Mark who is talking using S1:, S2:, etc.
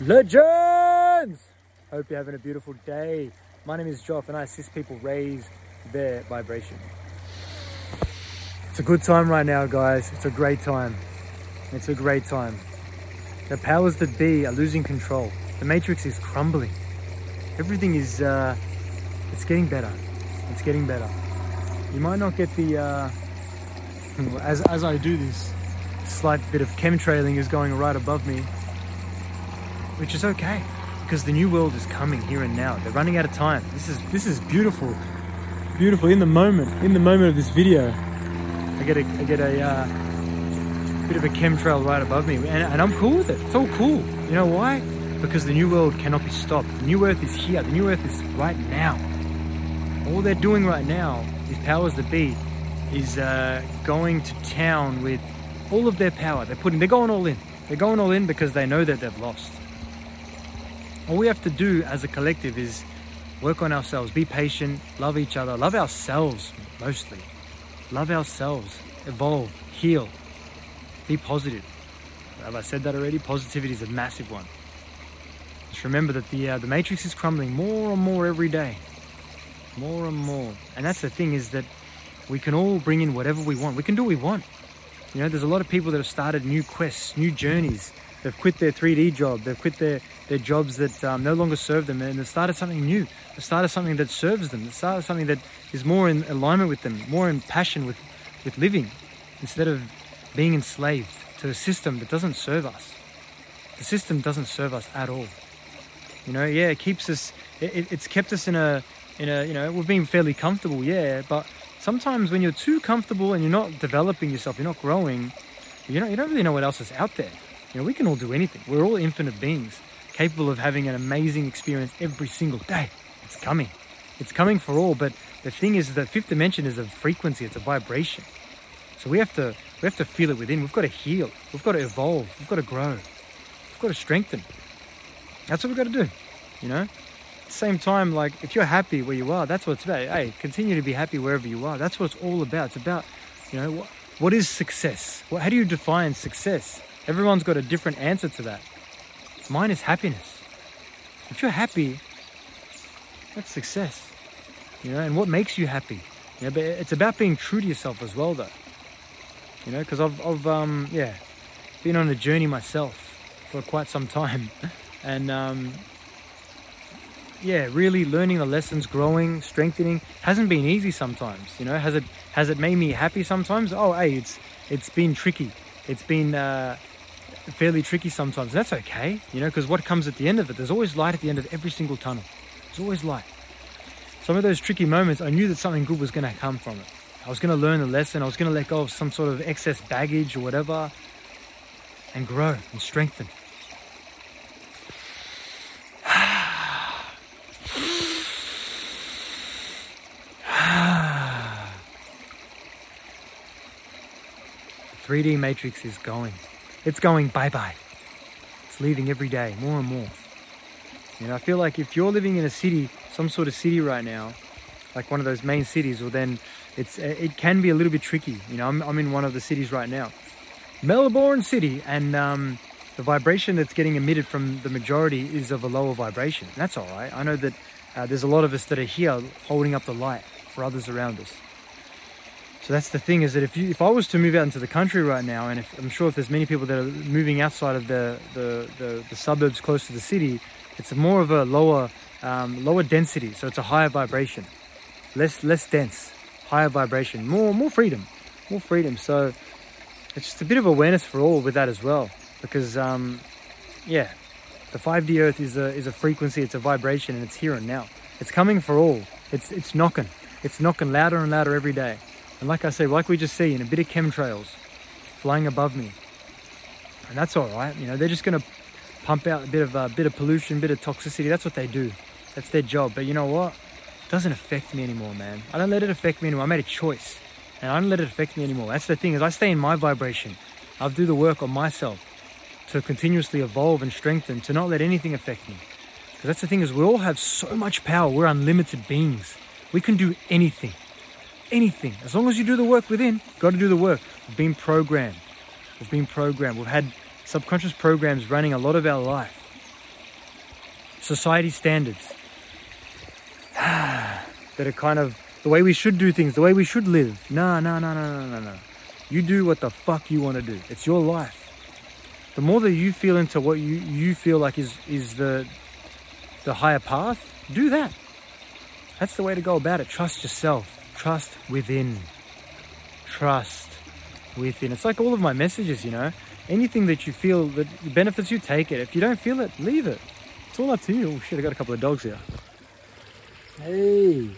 S1: Legends! Hope you're having a beautiful day. My name is Joff and I assist people raise their vibration. It's a good time right now, guys. It's a great time. It's a great time. The powers that be are losing control. The matrix is crumbling. Everything is, uh, it's getting better. It's getting better. You might not get the, uh, as, as I do this, slight bit of chemtrailing is going right above me which is okay because the new world is coming here and now. They're running out of time. This is this is beautiful, beautiful in the moment. In the moment of this video, I get a I get a uh, bit of a chemtrail right above me, and, and I'm cool with it. It's all cool. You know why? Because the new world cannot be stopped. The new earth is here. The new earth is right now. All they're doing right now, these powers that be, is uh, going to town with all of their power. They're putting. They're going all in. They're going all in because they know that they've lost. All we have to do as a collective is work on ourselves, be patient, love each other, love ourselves mostly. Love ourselves, evolve, heal, be positive. Have I said that already? Positivity is a massive one. Just remember that the uh, the matrix is crumbling more and more every day, more and more. And that's the thing is that we can all bring in whatever we want. We can do what we want. You know, there's a lot of people that have started new quests, new journeys. They've quit their 3D job. They've quit their their jobs that um, no longer serve them and they've started something new. They've started something that serves them. They've started something that is more in alignment with them, more in passion with, with living, instead of being enslaved to a system that doesn't serve us. The system doesn't serve us at all. You know, yeah, it keeps us, it, it's kept us in a, in a, you know, we've been fairly comfortable, yeah, but sometimes when you're too comfortable and you're not developing yourself, you're not growing, you know, you don't really know what else is out there. You know, we can all do anything. We're all infinite beings capable of having an amazing experience every single day. It's coming. It's coming for all, but the thing is that fifth dimension is a frequency, it's a vibration. So we have to we have to feel it within. We've got to heal. We've got to evolve. We've got to grow. We've got to strengthen. That's what we've got to do. You know? At the same time, like if you're happy where you are, that's what it's about. Hey, continue to be happy wherever you are. That's what it's all about. It's about, you know, what, what is success? how do you define success? Everyone's got a different answer to that. Mine is happiness. If you're happy, that's success. You know, and what makes you happy? Know, but it's about being true to yourself as well, though. You know, because I've, I've, um, yeah, been on a journey myself for quite some time, and um, yeah, really learning the lessons, growing, strengthening hasn't been easy sometimes. You know, has it has it made me happy sometimes? Oh, hey, it's it's been tricky. It's been uh, fairly tricky sometimes. That's okay, you know, because what comes at the end of it, there's always light at the end of every single tunnel. There's always light. Some of those tricky moments, I knew that something good was going to come from it. I was going to learn the lesson. I was going to let go of some sort of excess baggage or whatever and grow and strengthen. The 3D matrix is going. It's going bye bye. It's leaving every day, more and more. You know, I feel like if you're living in a city, some sort of city right now, like one of those main cities, well then it's it can be a little bit tricky. You know, I'm, I'm in one of the cities right now, Melbourne City, and um, the vibration that's getting emitted from the majority is of a lower vibration. That's all right. I know that uh, there's a lot of us that are here holding up the light for others around us. So that's the thing is that if you, if I was to move out into the country right now, and if, I'm sure if there's many people that are moving outside of the, the, the, the suburbs close to the city, it's more of a lower, um, lower density. So it's a higher vibration, less, less dense, higher vibration, more, more freedom, more freedom. So it's just a bit of awareness for all with that as well, because um, yeah, the 5D Earth is a, is a frequency, it's a vibration, and it's here and now. It's coming for all. It's, it's knocking. It's knocking louder and louder every day. And like I say, like we just see in a bit of chemtrails flying above me. And that's all right. You know, they're just going to pump out a bit of a uh, bit of pollution, a bit of toxicity. That's what they do. That's their job. But you know what? It doesn't affect me anymore, man. I don't let it affect me anymore. I made a choice. And I don't let it affect me anymore. That's the thing is I stay in my vibration. I'll do the work on myself to continuously evolve and strengthen, to not let anything affect me. Because that's the thing is we all have so much power. We're unlimited beings. We can do anything anything. As long as you do the work within, got to do the work. We've been programmed. We've been programmed. We've had subconscious programs running a lot of our life. society standards that are kind of the way we should do things, the way we should live. Nah, nah, nah, nah, nah, nah, nah. You do what the fuck you want to do. It's your life. The more that you feel into what you, you feel like is is the the higher path, do that. That's the way to go about it. Trust yourself. Trust within. Trust within. It's like all of my messages, you know. Anything that you feel that benefits you, take it. If you don't feel it, leave it. It's all up to you. Oh shit, I got a couple of dogs here. Hey.